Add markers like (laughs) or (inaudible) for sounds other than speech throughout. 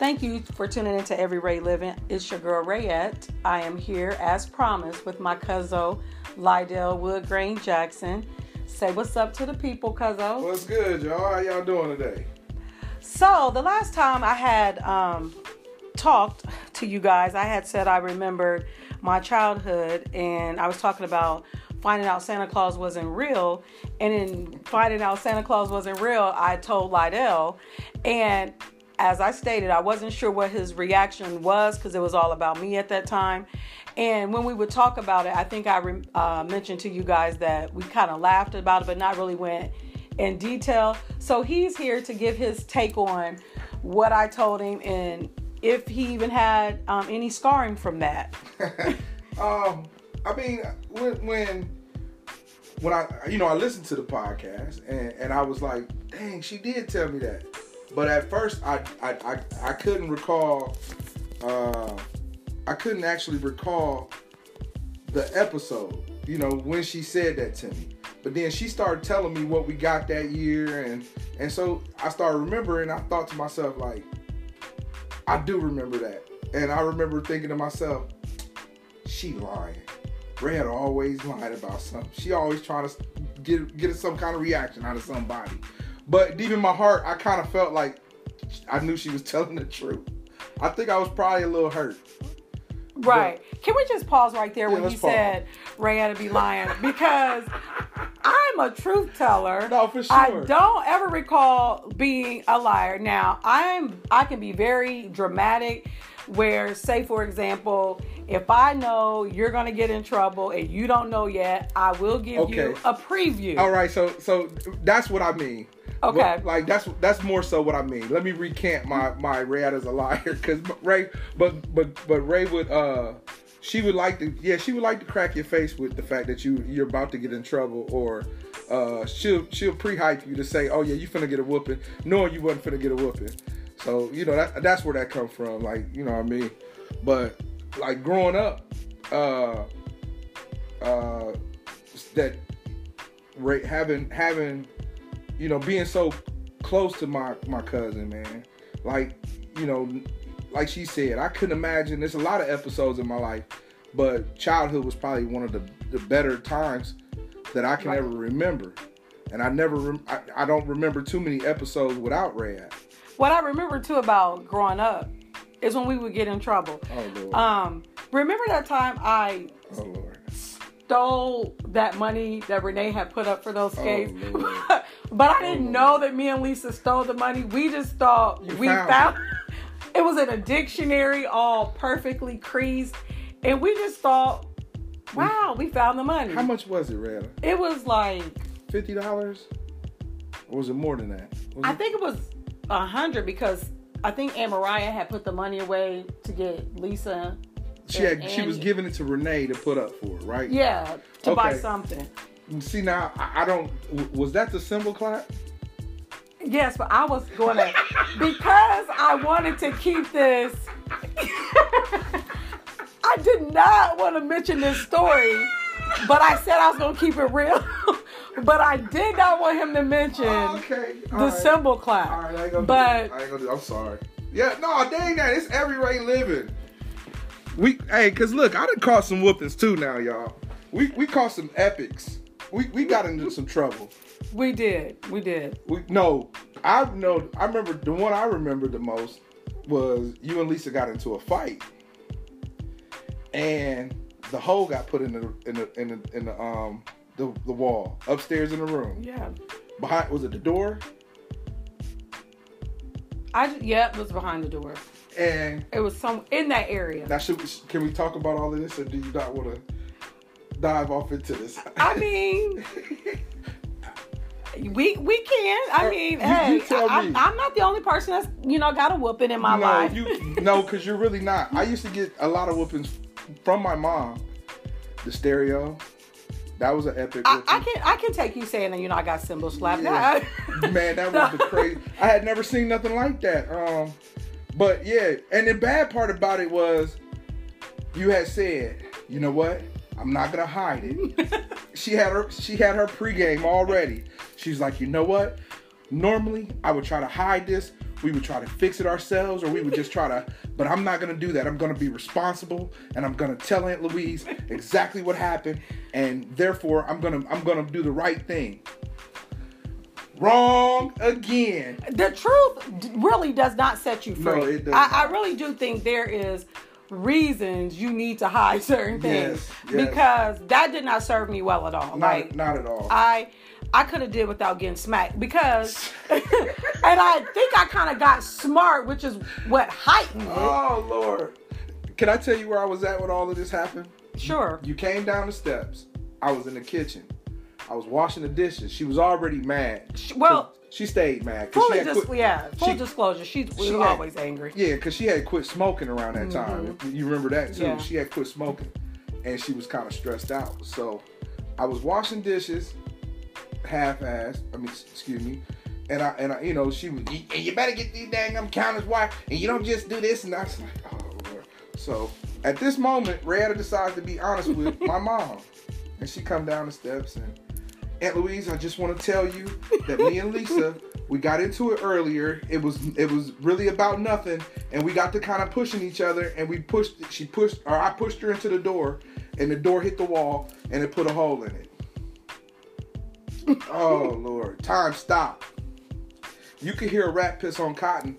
Thank you for tuning into Every Ray Living. It's your girl Rayette. I am here as promised with my cousin Lydell Woodgrain Jackson. Say what's up to the people, cousin. What's good, y'all? How y'all doing today? So the last time I had um, talked to you guys, I had said I remembered my childhood, and I was talking about finding out Santa Claus wasn't real. And in finding out Santa Claus wasn't real, I told Lydell, and as I stated, I wasn't sure what his reaction was because it was all about me at that time. And when we would talk about it, I think I re- uh, mentioned to you guys that we kind of laughed about it, but not really went in detail. So he's here to give his take on what I told him and if he even had um, any scarring from that. (laughs) um, I mean, when when when I you know I listened to the podcast and and I was like, dang, she did tell me that. But at first, I I, I, I couldn't recall. Uh, I couldn't actually recall the episode. You know when she said that to me. But then she started telling me what we got that year, and and so I started remembering. I thought to myself like, I do remember that, and I remember thinking to myself, she lying. Red always lying about something. She always trying to get get some kind of reaction out of somebody. But deep in my heart, I kind of felt like I knew she was (laughs) telling the truth. I think I was probably a little hurt. Right. But, Can we just pause right there yeah, when you pause. said Ray had to be lying? Because I'm a truth teller. No, for sure. I don't ever recall being a liar. Now, I'm I can be very dramatic where say for example, if I know you're going to get in trouble and you don't know yet, I will give okay. you a preview. All right, so so that's what I mean. Okay. Like that's that's more so what I mean. Let me recant my my Ray as a liar because Ray, but but but Ray would uh she would like to yeah she would like to crack your face with the fact that you you're about to get in trouble or uh she'll she'll pre-hype you to say oh yeah you finna get a whooping knowing you wasn't finna get a whooping. So you know that that's where that comes from. Like you know what I mean. But like growing up, uh uh that Ray having having you know, being so close to my my cousin, man. Like, you know, like she said, I couldn't imagine. There's a lot of episodes in my life, but childhood was probably one of the, the better times that I can right. ever remember. And I never, rem- I, I, don't remember too many episodes without Ray. What I remember too about growing up is when we would get in trouble. Oh Lord. Um, remember that time I oh, Lord. Stole that money that Renee had put up for those oh, skates? Oh, (laughs) But I didn't oh. know that me and Lisa stole the money. We just thought you we found, found it. (laughs) it was in a dictionary, all perfectly creased, and we just thought, "Wow, we found the money." How much was it, Red? It was like fifty dollars, or was it more than that? Was I it? think it was a hundred because I think Aunt Mariah had put the money away to get Lisa. She had, she was giving it to Renee to put up for, it, right? Yeah, to okay. buy something. See now, I, don't. Was that the cymbal clap? Yes, but I was going to because I wanted to keep this. (laughs) I did not want to mention this story, but I said I was going to keep it real. (laughs) but I did not want him to mention oh, okay. the right. cymbal clap. All right, I ain't gonna but do I ain't gonna do I'm sorry. Yeah, no, dang that. It's every Ray living. We hey, cause look, I done caught some whoopings too now, y'all. We we caught some epics we, we got into some trouble. We did. We did. We no. I know. I remember the one I remember the most was you and Lisa got into a fight, and the hole got put in the in the in the, in the um the, the wall upstairs in the room. Yeah. Behind was it the door? I yeah, it was behind the door. And it was some in that area. Now, should we, can we talk about all of this, or do you not want to? dive off into this. I mean, (laughs) we we can. I uh, mean, you, hey, you I, am not the only person that's you know got a whooping in my no, life. You, (laughs) no, because you're really not. I used to get a lot of whoopings from my mom. The stereo. That was an epic. I, I, can I can take you saying that you know I got cymbal slapped. Yeah. (laughs) Man, that was the crazy. I had never seen nothing like that. Um, but yeah, and the bad part about it was, you had said, you know what? I'm not gonna hide it. (laughs) she had her she had her pregame already. She's like, you know what? Normally, I would try to hide this. We would try to fix it ourselves, or we would just try to. But I'm not gonna do that. I'm gonna be responsible, and I'm gonna tell Aunt Louise exactly what happened, and therefore I'm gonna I'm gonna do the right thing. Wrong again. The truth really does not set you free. No, it does I, I really do think there is reasons you need to hide (laughs) certain things Yes, yes. because that did not serve me well at all. Not like not at all. I I could have did without getting smacked because (laughs) (laughs) and I think I kind of got smart, which is what heightened it. oh Lord. Can I tell you where I was at when all of this happened? Sure. You came down the steps. I was in the kitchen. I was washing the dishes. She was already mad. She- well, she stayed mad. 'cause she fully had dis- quit- yeah, full she- disclosure, she was she had- always angry. Yeah, because she had quit smoking around that time. You remember that too. Mm-hmm. Yeah. She had quit smoking, and she was kind of stressed out. So I was washing dishes, half-assed. I mean, excuse me. And I and I, you know, she was. And you better get these dang um counters wide, and you don't just do this. And I was like, oh Lord. So at this moment, Rayetta decides to be honest with (laughs) my mom, and she come down the steps and. Aunt Louise, I just want to tell you that me and Lisa, we got into it earlier. It was it was really about nothing, and we got to kind of pushing each other, and we pushed. She pushed, or I pushed her into the door, and the door hit the wall, and it put a hole in it. (laughs) oh Lord, time stop. You could hear a rat piss on cotton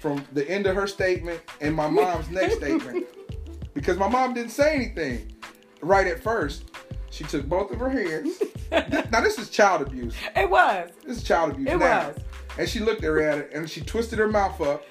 from the end of her statement and my mom's next (laughs) statement, because my mom didn't say anything right at first. She took both of her hands. (laughs) now this is child abuse. It was. This is child abuse It now. was. And she looked at her at it and she twisted her mouth up.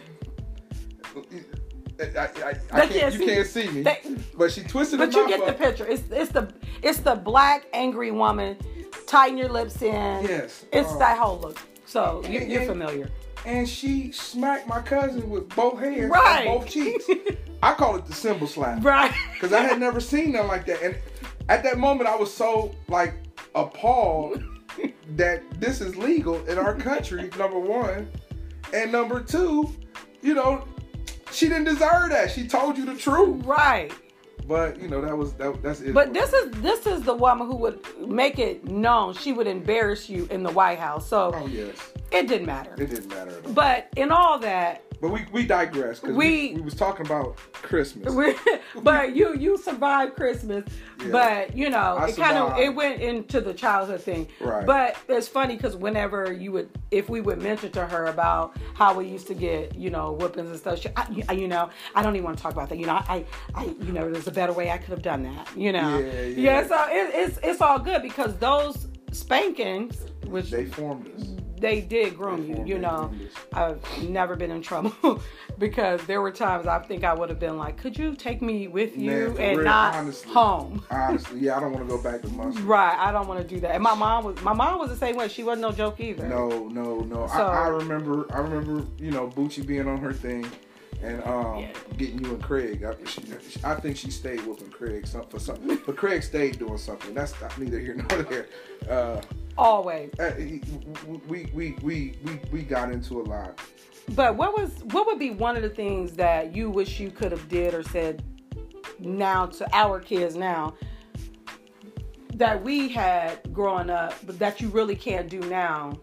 I, I, I, can't, can't you can't see me. They- but she twisted But her you mouth get the picture. It's it's the it's the black angry woman. Tighten your lips in. Yes. It's Oh. that whole look. So you, And- you're familiar. And she smacked my cousin with both hands Right. on both cheeks. I call it the symbol slap. (laughs) Right. Because I had never seen nothing like that. And at that moment, I was so like appalled (laughs) that this is legal in our country, number one. And number two, you know, she didn't deserve that. She told you the truth. right. But you know, that was that, that's it. But this is this is the woman who would make it known she would embarrass you in the White House. So Oh yes. it didn't matter. It didn't matter at all. But in all that, But we, we digress because we, We- we was talking about Christmas. (laughs) we, (laughs) but you you survived Christmas. Yeah. But you know, I it kind of it went into the childhood thing. Right. But it's funny because whenever you would, if we would mention to her about how we used to get, you know, whippings and stuff, she, I, you know, I don't even want to talk about that. You know, I, I, you know, there's a better way I could have done that. You know. Yeah, yeah. so it, it's it's all good because those spankings, which they formed us. They did groom you. You know. I've never been in trouble (laughs) because there were times I think I would have been like, "Could you take me with you Man, and real, not honestly. home?" (laughs) Honestly, yeah, I don't want to go back to Munster. (laughs) Right, I don't want to do that. And my mom was my mom was the same way. She wasn't no joke either. No, no, no. So- I, I remember, I remember, you know, Bucci being on her thing, and um, Yeah. getting you and Craig. I, she, I think she stayed whooping Craig some, for something, but Craig stayed doing something. That's neither here nor there. Uh, Always. uh, we, we, we, we, we got into a lot. But what was what would be one of the things that you wish you could have did or said now to our kids now that we had growing up, but that you really can't do now?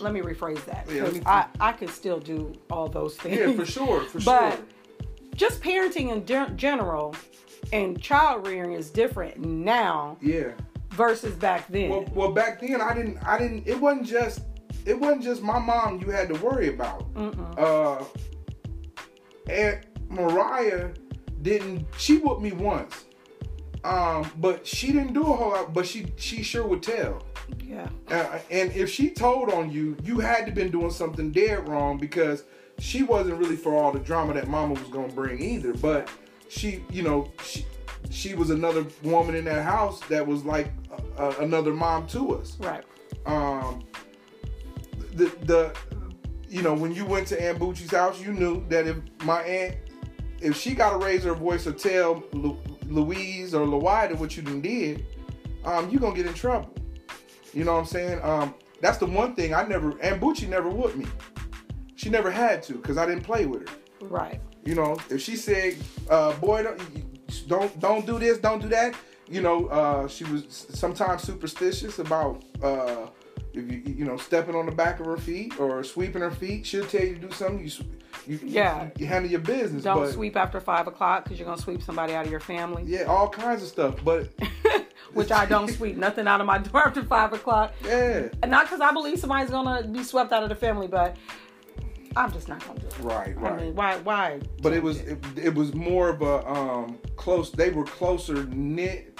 Let me rephrase that. Yeah, me- I, I could still do all those things. Yeah, for sure, for But sure. just parenting in general and child rearing is different now Yeah. Versus back then. Well, well, back then I didn't, I didn't. It wasn't just, it wasn't just my mom. You had to worry about. Mm-mm. Uh, Aunt Mariah didn't. She whooped me once, um, but she didn't do a whole lot. But she, she sure would tell. Yeah. Uh, and if she told on you, you had to been doing something dead wrong because she wasn't really for all the drama that Mama was gonna bring either. But she, you know, she, she was another woman in that house that was like uh, another mom to us. Right. Um, the the, you know, when you went to Aunt Bucci's house, you knew that if my aunt, if she got to raise her voice or tell Lu- Louise or Lawida what you done did, um, you gonna get in trouble. You know what I'm saying? Um, that's the one thing I never. Aunt Bucci never would me. She never had to because I didn't play with her. Right. You know, if she said, uh, "Boy, don't, don't don't do this, don't do that," you know, uh, she was sometimes superstitious about uh, if you you know stepping on the back of her feet or sweeping her feet, she'll tell you to do something. You you, Yeah. you, you handle your business. Don't but, sweep after five o'clock because you're gonna sweep somebody out of your family. Yeah, all kinds of stuff. But (laughs) Which I don't sweep nothing out of my door after five o'clock. yeah, not because I believe somebody's gonna be swept out of the family, but I'm just not gonna do it. right, I right. mean, why? Why? but it was it, it was more of a um close. They were closer knit.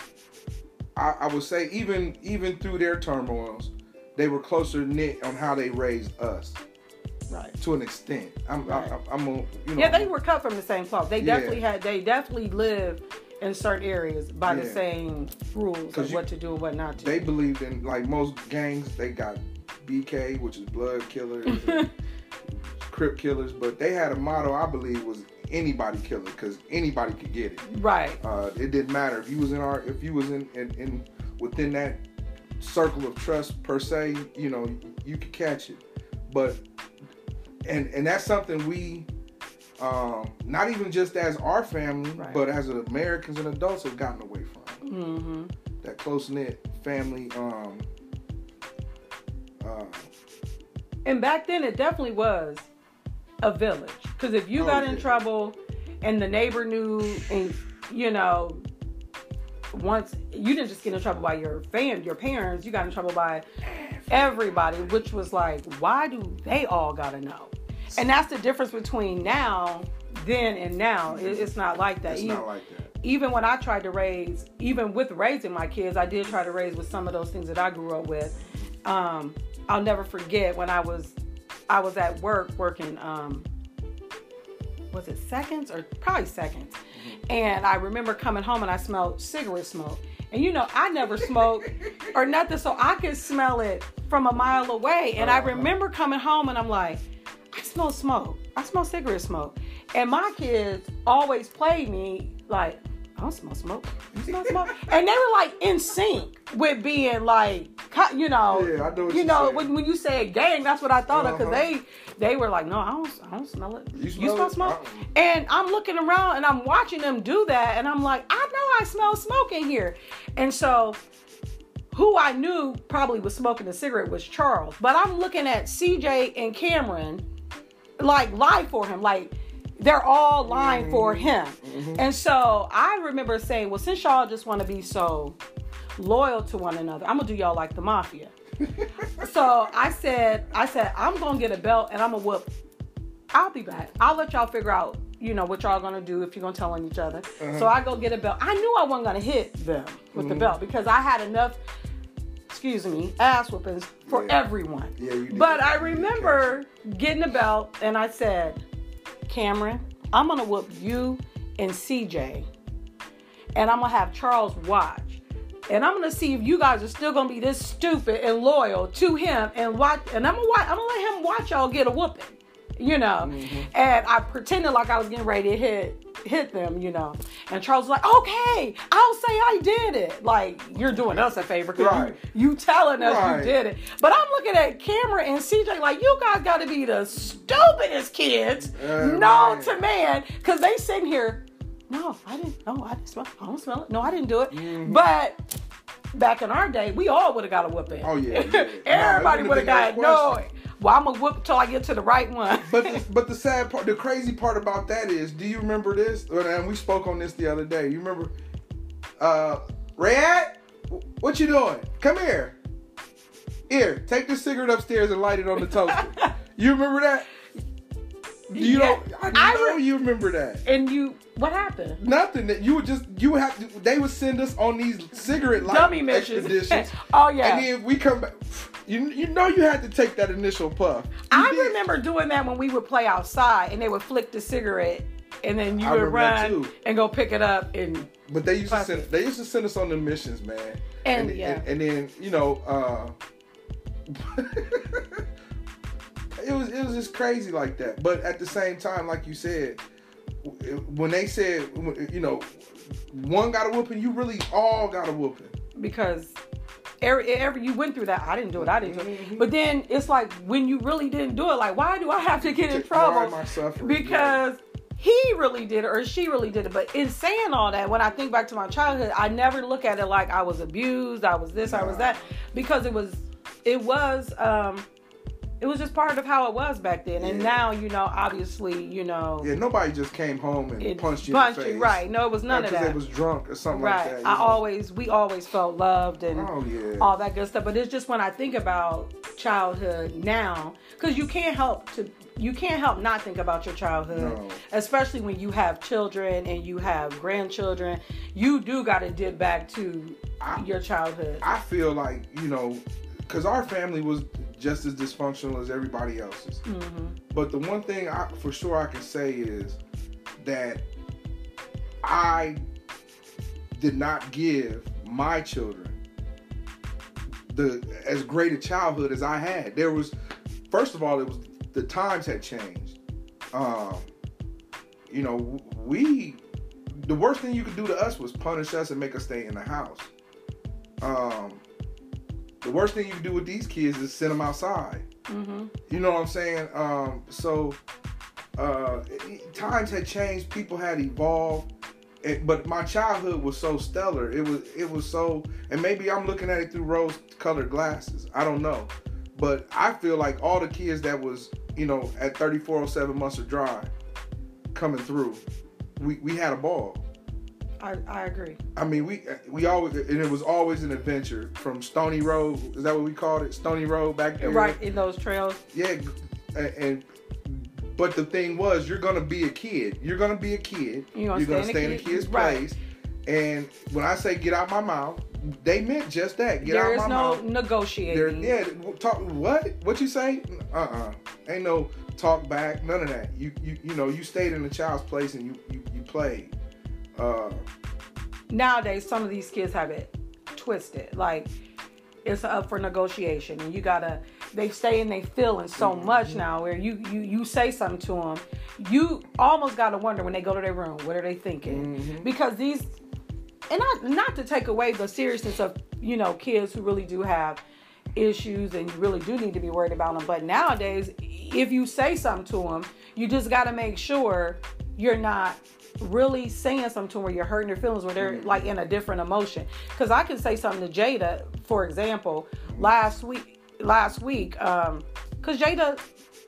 I, I would say even even through their turmoils, they were closer knit on how they raised us right. to an extent. I'm Right. I, I'm a, you know Yeah, they were cut from the same cloth. They Yeah. definitely had. They definitely lived in certain areas by the same rules of you- what to do and what not to. they believed in like most gangs. They got BK, which is blood killers, (laughs) and Crip killers, but they had a motto. I believe was anybody killer because anybody could get it. right. Uh, it didn't matter if you was in our if you was in, in in within that circle of trust per se. You know, you could catch it, but and and that's something we. Um, not even just as our family, Right. but as Americans and adults have gotten away from hmm that close knit family. Um, uh, And back then, it definitely was a village. Because if you Oh, got in yeah. trouble and the neighbor knew, and you know, once you didn't just get in trouble by your fam, your parents, you got in trouble by everybody, which was like, why do they all gotta know? And that's the difference between now, then, and now. It's not like that. it's Even- not like that. even when I tried to raise, even with raising my kids, I did try to raise with some of those things that I grew up with. Um, I'll never forget when I was, I was at work working. Um, was it seconds or probably seconds? And I remember coming home and I smelled cigarette smoke. And you know, I never smoked or nothing, so I could smell it from a mile away. And I Uh-huh. remember coming home and I'm like, I smell smoke. I smell cigarette smoke. And my kids always play me like, I don't smell smoke. You smell smoke? (laughs) and they were like in sync with being like, you know, Yeah, I know you know, saying. when, when you say gang, that's what I thought of because Uh-huh. they they were like, no, I don't, I don't smell it. You You smell smell, it? smoke? And I'm looking around and I'm watching them do that, and I'm like, I know I smell smoke in here. And so, who I knew probably was smoking a cigarette was Charles. But I'm looking at CJ and Cameron, like lie for him, like they're all lying for him. And so I remember saying, well, since y'all just want to be so loyal to one another, I'm gonna do y'all like the mafia. (laughs) so I said, I said, I'm gonna get a belt and I'm gonna whoop. I'll be back. I'll let y'all figure out, you know, what y'all gonna do if you're gonna tell on each other. So I go get a belt. I knew I wasn't gonna hit them with the belt because I had enough, excuse me, ass whoopings for Yeah. everyone. Yeah. But I remember getting a belt and I said, Cameron, I'm gonna whoop you and CJ, and I'm gonna have Charles watch. And I'm gonna see if you guys are still gonna be this stupid and loyal to him and watch and I'm gonna watch I'm gonna let him watch y'all get a whooping. You know. And I pretended like I was getting ready to hit hit them, you know. And Charles was like, okay, I'll say I did it. Like, you're doing us a favor because Right. you, you telling us Right. you did it. But I'm looking at Cameron and CJ like, you guys got to be the stupidest kids Uh, known to man because they sitting here. No, I didn't. No, I didn't smell. I don't smell it. No, I didn't do it. Mm-hmm. But back in our day, we all would have got a whooping. Oh, yeah, (laughs) yeah. Everybody No, would have got no. Well, I'm gonna whoop till I get to the right one. (laughs) But the, (laughs) but the sad part, the crazy part about that is, do you remember this? And we spoke on this the other day. You remember, uh, Rayad, what you doing? Come here. Here, take this cigarette upstairs and light it on the toaster. (laughs) you remember that? You Yeah, don't. I I know re- you remember that. and you, what happened? Nothing that you would just you would have to. They would send us on these cigarette light Dummy missions. expeditions. (laughs) oh yeah. And then we come back. You you know you had to take that initial puff. You I did. remember doing that when we would play outside and they would flick the cigarette and then you I would run too. and go pick it up and But they used to send they used to send us on the missions, man. And, and, yeah. and, and then you know, uh, (laughs) it was it was just crazy like that. But at the same time, like you said, when they said you know one got a whooping, you really all got a whooping. because every, every you went through that. I didn't do it. I didn't do it. Mhm. But then it's like when you really didn't do it, like why do I have to get in trouble? am I suffering? because he really did it or she really did it. But in saying all that, when I think back to my childhood, I never look at it like I was abused, I was this, I was that, because it was it was um it was just part of how it was back then. And Yeah. now, you know, obviously, you know, Yeah, nobody just came home and punched you punched in the face. you, right? No, it was none of that. They was drunk or something right. like that. I know? always, we always felt loved and Oh yeah. all that good stuff. But it's just when I think about childhood now, because you can't help to, you can't help not think about your childhood, No. especially when you have children and you have grandchildren. You do got to dip back to I- your childhood. I feel like you know, because our family was just as dysfunctional as everybody else's. hmm But the one thing I for sure I can say is that I did not give my children the as great a childhood as I had. There was first of all it was the times had changed. Um you know, we the worst thing you could do to us was punish us and make us stay in the house. Um the worst thing you can do with these kids is send them outside. hmm You know what I'm saying? Um, so uh, times had changed, people had evolved, and, but my childhood was so stellar. It was it was so, and maybe I'm looking at it through rose-colored glasses. I don't know, but I feel like all the kids that was you know at 3407 Mustard Drive coming through, we we had a ball. I, I agree. I mean, we we always and it was always an adventure from Stony Road. Is that what we called it? Stony Road back there. Right in those trails. Yeah, and, and but the thing was, you're gonna be a kid. You're gonna be a kid. You gonna You're gonna stay stay in in a kid's right. place. And when I say get out my mouth, they meant just that. Get There out is my no mouth. There, negotiating. yeah, talk what? What you say? Uh uh Ain't no talk back. None of that. You you you know you stayed in the child's place and you you, you played. Uh, Nowadays, some of these kids have it twisted. Like it's up for negotiation, and you gotta. They stay and they feeling so Mm-hmm. much now. Where you you you say something to them, you almost gotta wonder when they go to their room, what are they thinking? Mhm. Because these, and not not to take away the seriousness of you know kids who really do have issues and you really do need to be worried about them. But nowadays, if you say something to them, you just got to make sure you're not really saying something to them where you're hurting their feelings where they're like in a different emotion. Because I can say something to Jada, for example, last week, last week, um, because Jada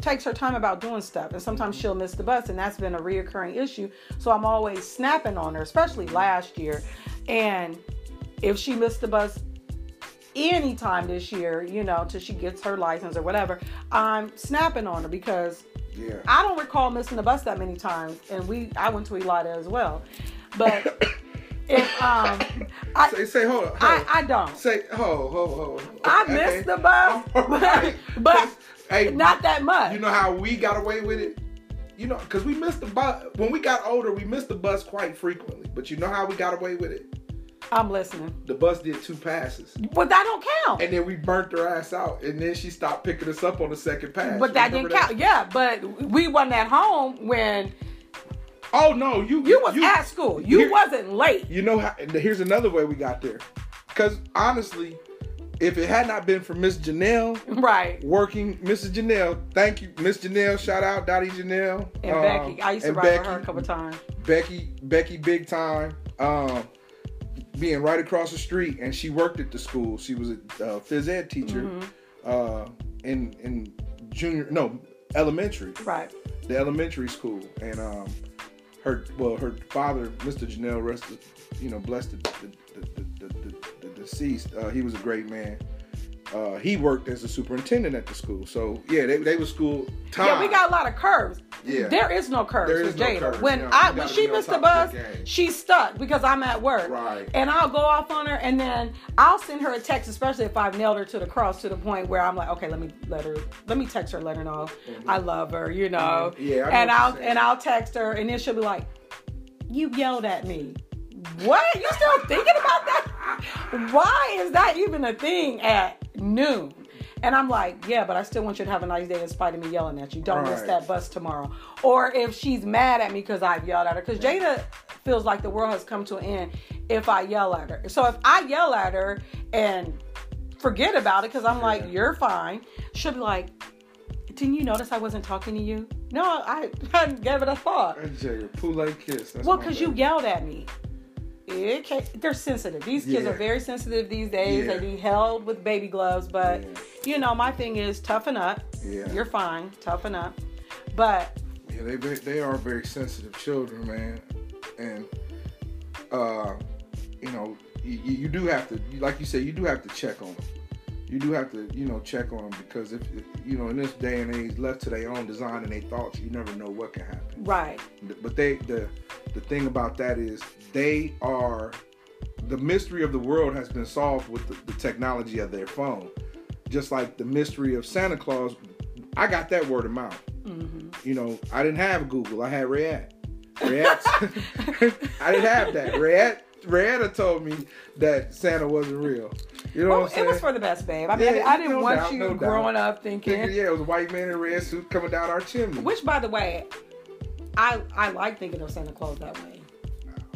takes her time about doing stuff and sometimes she'll miss the bus and that's been a reoccurring issue so i'm always snapping on her especially last year and if she missed the bus anytime this year, you know, till she gets her license or whatever, I'm snapping on her because yeah. I don't recall missing the bus that many times, and we I went to Elida as well, but (coughs) if um I Say say hold on. Hold I. I don't Say ho ho ho. I Okay. missed the bus, right. (laughs) but, but hey, not that much. You know how we got away with it? You know, because we missed the bus. When we got older, we missed the bus quite frequently. But you know how we got away with it? I'm listening, The bus did two passes. but that don't count. And then we burnt her ass out. And then she stopped picking us up on the second pass. But that didn't count. Yeah, but we wasn't at home when Oh, no. You, you was at school. You Here- wasn't late. You know how? and Here's another way we got there. Because honestly, if it had not been for Miss Janelle Right. working, Mrs. Janelle, thank you, Miss Janelle. Shout out Dottie Janelle And um, Becky. I used to ride with her a couple times. Becky, Becky, big time. Um, being right across the street, and she worked at the school. She was a uh, phys ed teacher Mm-hmm. uh, in in junior, no, elementary, Right. the elementary school, and um, her well, her father, Mr. Janelle, rested, you know, blessed the the, the, the, the, the deceased. Uh, he was a great man. Uh, he worked as a superintendent at the school, so yeah, they, they was school time. Yeah, we got a lot of curves. Yeah. There is no curves There with no Jada. curves. When I when she missed the bus, she's stuck because I'm at work. Right. And I'll go off on her and then I'll send her a text, especially if I've nailed her to the cross to the point where I'm like, okay, let me let her let me text her, let her know I love her, you know. Mhm. Yeah, I know and I'll and I'll text her and then she'll be like, You yelled at me. What? You still thinking about that? Why is that even a thing at noon? And I'm like, yeah, but I still want you to have a nice day in spite of me yelling at you. Don't miss that bus tomorrow. Or if she's mad at me because I've yelled at her. Because Jada feels like the world has come to an end if I yell at her. So if I yell at her and forget about it because I'm like, Yeah. you're fine, she'll be like, didn't you notice I wasn't talking to you? No, I (laughs) hadn't gave it a thought. Jada, Kool-Aid kiss. That's Well, because you yelled at me. It they're sensitive. These kids Yeah. are very sensitive these days. Yeah. They need held with baby gloves. But you know, my thing is toughen up. Yeah. You're fine. Toughen up. But Yeah, they they are very sensitive children, man, and uh, you know, you, you do have to, like you said, you do have to check on them. You do have to, you know, check on them because if you know, in this day and age, left to their own design and their thoughts, you never know what can happen. right. But they, the the thing about that is, they are the mystery of the world has been solved with the, the technology of their phone. Just like the mystery of Santa Claus, I got that word of mouth hmm you know, I didn't have Google. I had React. React. (laughs) I didn't have that. Rayad, Rayada told me that Santa wasn't real. You know Well, what I'm saying? it was for the best, babe. I mean, Yeah, I didn't no want doubt, you no doubt. growing up thinking. Thinking, yeah, it was a white man in a red suit coming down our chimney. Which, by the way, I I like thinking of Santa Claus that way.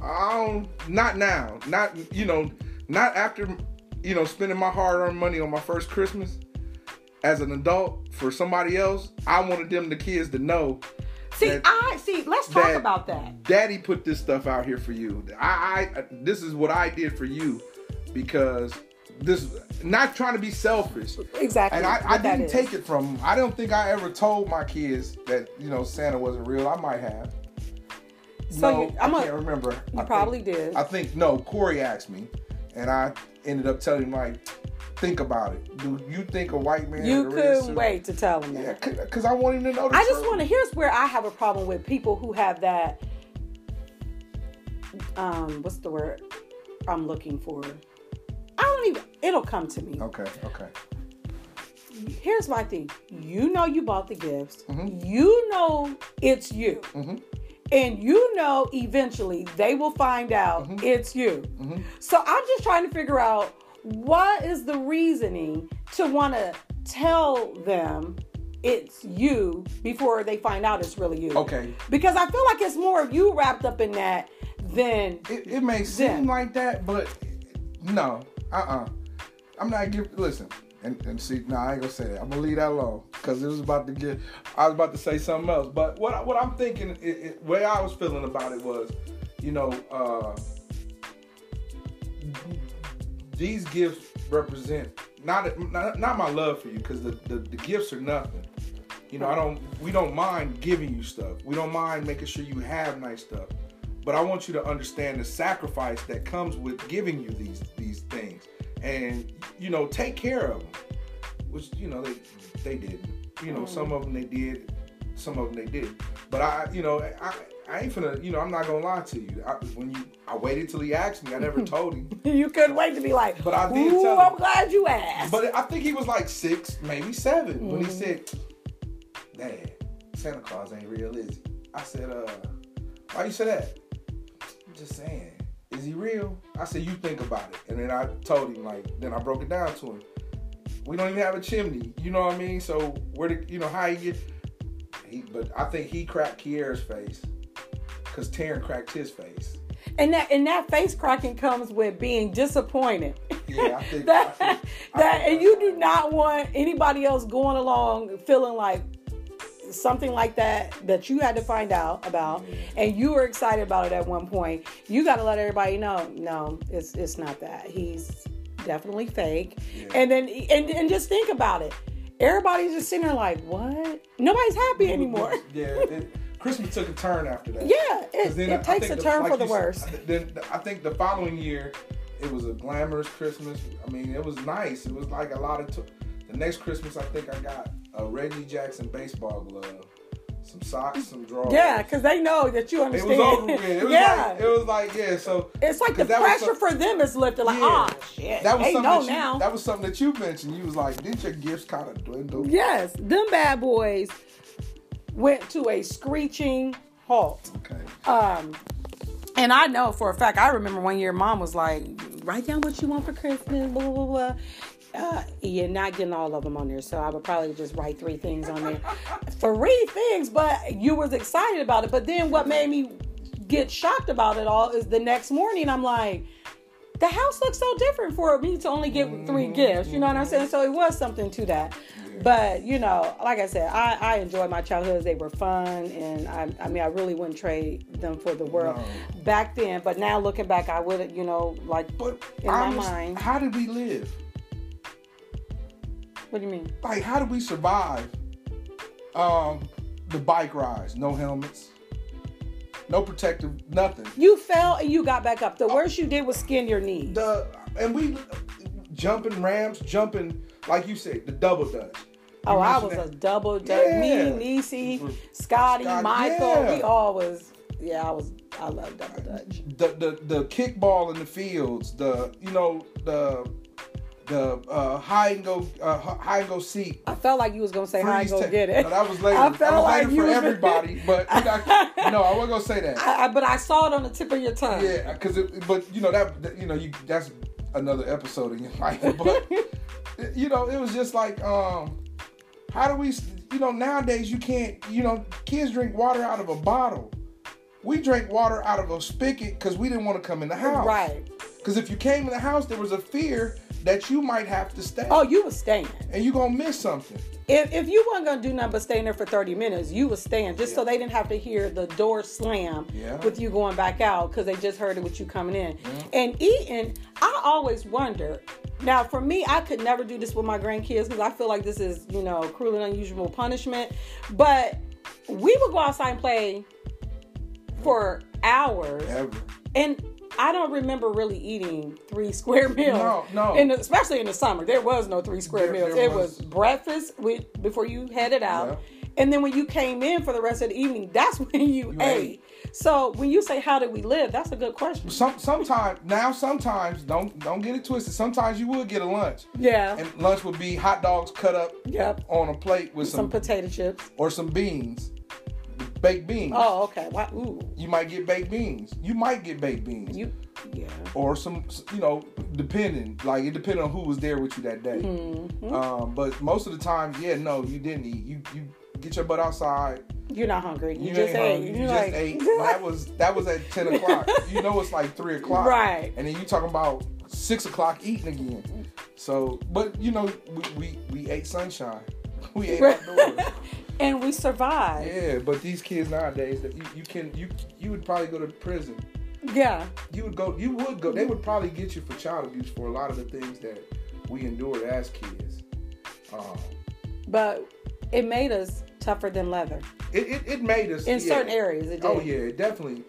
I don't, not now. Not you know, not after you know spending my hard-earned money on my first Christmas as an adult for somebody else. I wanted them the kids to know See, That- I see. Let's talk that about that. Daddy put this stuff out here for you. I, I this is what I did for you because this not trying to be selfish. Exactly. And I, I didn't take it from. I don't think I ever told my kids that you know Santa wasn't real. I might have. So no, you- I'm I a- can't remember. You I probably think, did. I think no. Corey asked me, and I ended up telling him like, think about it. Do you think a white man? you couldn't wait to tell him Yeah, that. because I want him to know. I just want to. Here's where I have a problem with people who have that. Um, what's the word I'm looking for? I don't even. It'll come to me. Okay. Okay. Here's my thing. You know you bought the gifts. Mhm. You know it's you. Mhm. And you know eventually they will find out Mm-hmm. it's you. Mhm. So I'm just trying to figure out what is the reasoning to want to tell them it's you before they find out it's really you. Okay. Because I feel like it's more of you wrapped up in that than It, it may Them. seem like that, but no. Uh uh-uh. uh. i am not giving. Listen. And, and see, no, I ain't gonna say that. I'm gonna leave that alone because it was about to get. I was about to say something else, but what what I'm thinking, it, it, way I was feeling about it was, you know, uh, these gifts represent not not, not my love for you because the, the the gifts are nothing. You know, I don't. We don't mind giving you stuff. We don't mind making sure you have nice stuff. But I want you to understand the sacrifice that comes with giving you these these things, and you know, take care of them. Which you know they they didn't. You know, some of them they did, some of them they didn't. But I, you know, I I ain't finna. You know, I'm not gonna lie to you. I, when you, I waited till he asked me. I never (laughs) told him. you couldn't wait to be like, But I did Ooh, I'm glad you asked. But I think he was like six, maybe 7 when he Mhm. said, "Dad, Santa Claus ain't real, is he?" I said, "Uh, why you say that?" I'm just saying, is he real? I said, "You think about it," and then I told him like, then I broke it down to him. We don't even have a chimney, you know what I mean? So where the, you know how you get? He, but I think he cracked Kiera's face, cause Taryn cracked his face. and that and that face cracking comes with being disappointed. Yeah, I think- (laughs) that I think- I that think and you do not want anybody else going along feeling like something like that that you had to find out about and you were excited about it at one point you got to let everybody know no it's it's not that he's definitely fake Yeah. and then and, and just think about it everybody's just sitting there like what nobody's happy anymore Yeah, (laughs) it, Christmas took a turn after that. Yeah, it, then it takes a think turn like for the worse Then I think the following year, it was a glamorous Christmas. I mean, it was nice. It was like a lot of. T- the next Christmas, I think I got a Reggie Jackson baseball glove, some socks, some drawers. yeah because they know that you understand. It was over with. (laughs) It was yeah like it was like yeah. So It's like the pressure some- for them is lifted. Like, Yeah. ah, shit. that was they something know that you, now. that was something that you mentioned. You was like, didn't your gifts kind of dwindle? yes, them bad boys went to a screeching halt. Okay. Um, and I know for a fact, I remember one year mom was like, write down what you want for Christmas, blah, blah, blah. Uh, you're not getting all of them on there, so I would probably just write three things on there. three things, but you was excited about it. But then what made me get shocked about it all is the next morning I'm like, the house looks so different for me to only get three gifts. You know what I'm saying? So it was something to that. But you know, like I said, I, I enjoyed my childhoods. They were fun, and I, I mean, I really wouldn't trade them for the world No. back then. But now looking back, I would, you know, like But in my honest, mind. how did we live? What do you mean? Like, how do we survive? Um, the bike rides, no helmets, no protective, nothing. You fell and you got back up. The worst you did was skin your knee. The and we jumping ramps, jumping like you said, the double dutch. You oh, I was mentioned a double dutch. Yeah. Me, Niecy, Scotty, Scotty, Michael. yeah. We all was. Yeah, I was. I love double dutch. the the the kickball in the fields, the you know the the uh, high and go uh, high and go seek. I felt like you was gonna say I freeze go ta- get it. No, that was later. (laughs) I felt was like later for everybody, but know, no, I wasn't gonna say that. (laughs) I, I- but I saw it on the tip of your tongue. Yeah, because but you know that, you know you that's another episode in your (laughs) life. But you know it was just like um, how do we you know nowadays you can't you know kids drink water out of a bottle. We drank water out of a spigot because we didn't want to come in the house. Right. Because if you came in the house, there was a fear that you might have to stay. Oh, you was staying. and you're gonna miss something. If, if you weren't gonna do nothing but staying there for 30 minutes, you was staying just so they didn't have to hear the door slam Yeah. with you going back out because they just heard it with you coming in. And eating, I always wonder. Now, for me, I could never do this with my grandkids because I feel like this is, you know, cruel and unusual punishment. But we would go outside and play for hours. Ever. And I don't remember really eating three square meals. No, no. In the, especially in the summer, there was no three square There- meals. there it was, was- breakfast with, before you headed out, Yeah. and then when you came in for the rest of the evening, that's (laughs) when you, You ate. ate. So when you say how did we live, that's a good question. Some sometimes now sometimes don't don't get it twisted. Sometimes you would get a lunch, Yeah. and lunch would be hot dogs cut up yep. on a plate with Some some, potato chips. or some beans, baked beans. Oh, okay. Wow. Ooh. You might get baked beans. You might get baked beans. You. Yeah. or some, you know, depending. Like it depended on who was there with you that day. Mhm. Um, but most of the time, yeah, no, you didn't eat. You you get your butt outside. You're not hungry. You, You, just ate. hungry. You You're just like, ate. (laughs) That was that was at ten o'clock. (laughs) You know it's like three o'clock. Right. And then you talking about six o'clock eating again. So, but you know, we we, we ate sunshine. (laughs) We ate outdoors. And we survived. yeah, but these kids nowadays, that you, you can you you would probably go to prison. yeah. You would go. You would go. They would probably get you for child abuse for a lot of the things that we endured as kids. Um, But it made us tougher than leather it, it, it made us in yeah. certain areas. It did. Oh yeah, definitely.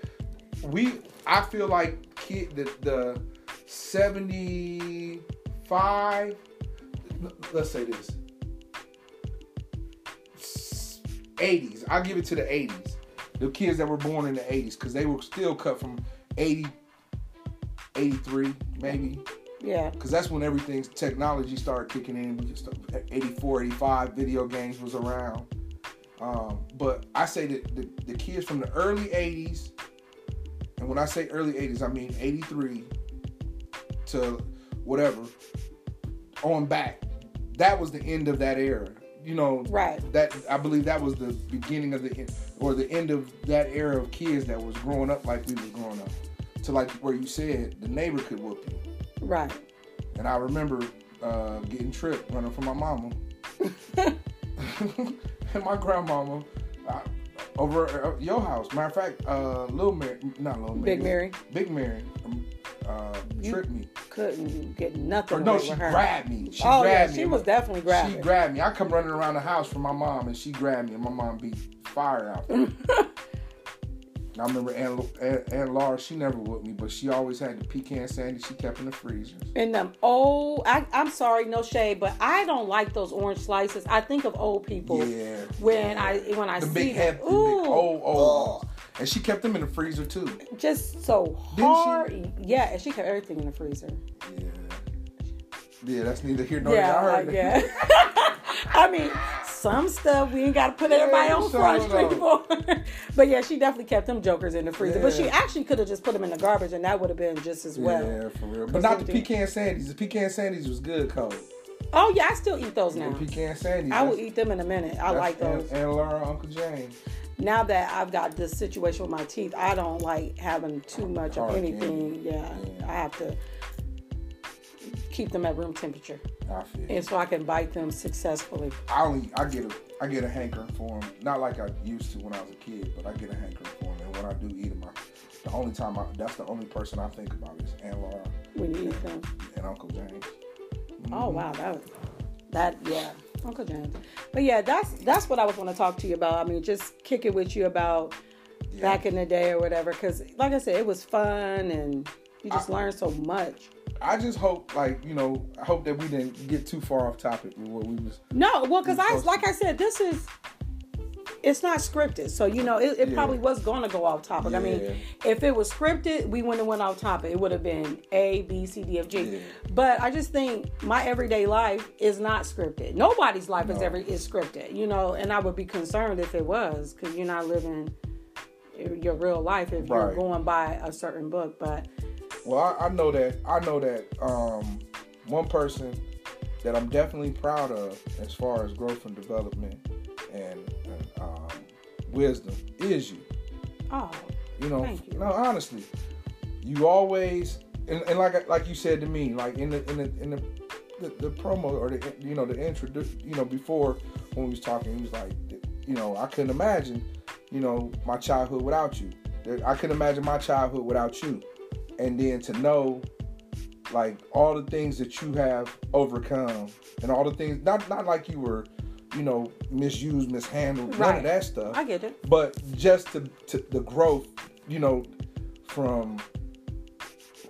We I feel like kid the the seventy five. Let's say this. Eighties. I'll give it to the eighties. The kids that were born in the eighties, because they were still cut from 80, 83, maybe. Yeah. Because that's when everything's technology started kicking in. We just 84, 85, video games was around. Um, but I say that the, the kids from the early 80s, and when I say early 80s, I mean 83 to whatever, on back. That was the end of that era. You know, Right. that I believe that was the beginning of the or the end of that era of kids that was growing up like we was growing up. To like where you said the neighbor could whoop you. Right. And I remember uh, getting tripped running from my mama. (laughs) and my grandmama uh, over at your house. Matter of fact, uh, Little Mary, not Little Mary. Big Mary Big Mary uh, You- tripped me. couldn't get nothing Or no, away she with her. grabbed me. She oh grabbed yeah, me. she was definitely She grabbed me. I come running around the house from my mom, and she grabbed me, and my mom beat fire out. there. And (laughs) I remember Aunt, Aunt, Aunt Laura, she never whooped me, but she always had the pecan sandy she kept in the freezer. and them old, I, I'm sorry, no shade, but I don't like those orange slices. I think of old people Yeah. when I when I the see big them. head, the big Ooh, old old ones. And she kept them in the freezer too. just so hard. Yeah, and she kept everything in the freezer. Yeah. Yeah, that's neither here nor yeah, there. I yeah. (laughs) I mean, some stuff we ain't got to put everybody Yeah, on sure front street for. (laughs) but yeah, she definitely kept them jokers in the freezer. But she actually could have just put them in the garbage, and that would have been just as well. Yeah, for real. But not the pecan sandies. The pecan sandies was good, Cole. Oh yeah, I still eat those now. The pecan sandies. I will eat them in a minute. I like those. And, Aunt Laura, Uncle James. Now that I've got this situation with my teeth, I don't like having too much of anything. Yeah, Yeah. I have to keep them at room temperature, I feel. and so I can bite them successfully. I only I get a I get a hankering for them, not like I used to when I was a kid, but I get a hankering for them. And when I do eat them, I, the only time I that's the only person I think about is Aunt Laura when you eat them. and Uncle James. Oh mm-hmm. wow, that that yeah, Uncle James. But yeah, that's that's what I was going to talk to you about. I mean, just kick it with you about Yeah. back in the day or whatever. Because like I said, it was fun and you just learned so much. I just hope, like you know, I hope that we didn't get too far off topic with what we was. No, well, because I like I said, this is it's not scripted, so you know it, it Yeah. probably was going to go off topic. I mean, if it was scripted, we wouldn't have went off topic. It would have been A, B, C, D, F, G. Yeah. But I just think my everyday life is not scripted. Nobody's life is No. ever is scripted, you know. And I would be concerned if it was, because you're not living your real life if you're going by a certain book. But Well, I, I know that I know that um, one person that I'm definitely proud of as far as growth and development and, wisdom is you. oh, You know, Thank you. no, honestly, you always and, and like like you said to me, like in the in the in the the, the promo or the you know the introduce you know before when we was talking, he was like, you know, I couldn't imagine, you know, my childhood without you. I couldn't imagine my childhood without you, and then to know like all the things that you have overcome and all the things not not like you were you know misused mishandled none of that stuff I get it. but just to, to the growth, you know, from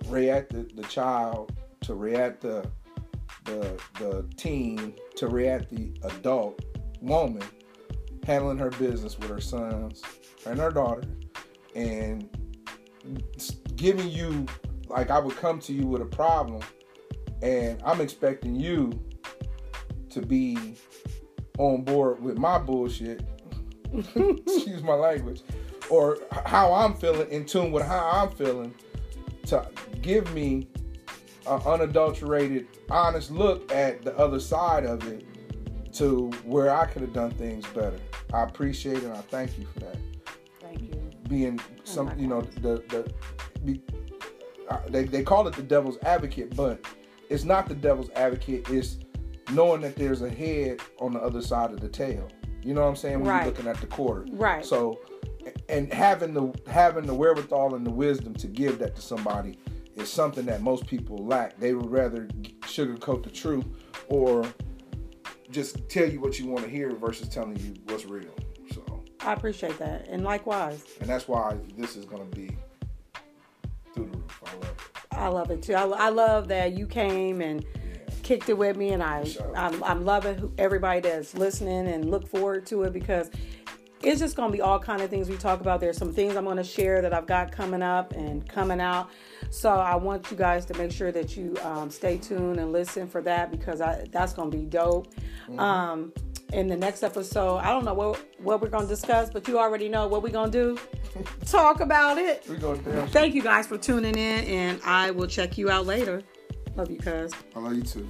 Rayette the, the child to Rayette the the the teen to Rayette the adult woman handling her business with her sons and her daughter and giving you like I would come to you with a problem and I'm expecting you to be on board with my bullshit (laughs) excuse my language, or how I'm feeling in tune with how I'm feeling to give me an unadulterated, honest look at the other side of it to where I could have done things better. I appreciate it and I thank you for that. Thank you. Being some, my you know, the the be, uh, they they call it the devil's advocate, but it's not the devil's advocate. It's knowing that there's a head on the other side of the tail. You know what I'm saying? When Right. you're looking at the quarter. Right. So, and having the having the wherewithal and the wisdom to give that to somebody is something that most people lack. They would rather sugarcoat the truth or just tell you what you want to hear versus telling you what's real. So, I appreciate that, and likewise. and that's why this is gonna be through the roof. I love it. I love it too. I, I love that you came and. Kicked it with me, and I Sure. I'm, I'm loving everybody that's listening and look forward to it because it's just gonna be all kind of things we talk about. There's some things I'm gonna share that I've got coming up and coming out. So I want you guys to make sure that you um, stay tuned and listen for that because I, that's gonna be dope. Um, in the next episode, I don't know what what we're gonna discuss, but you already know what we're gonna do. (laughs) Talk about it. We go down. Thank you guys for tuning in, and I will check you out later. Love you, cuz. I love you too.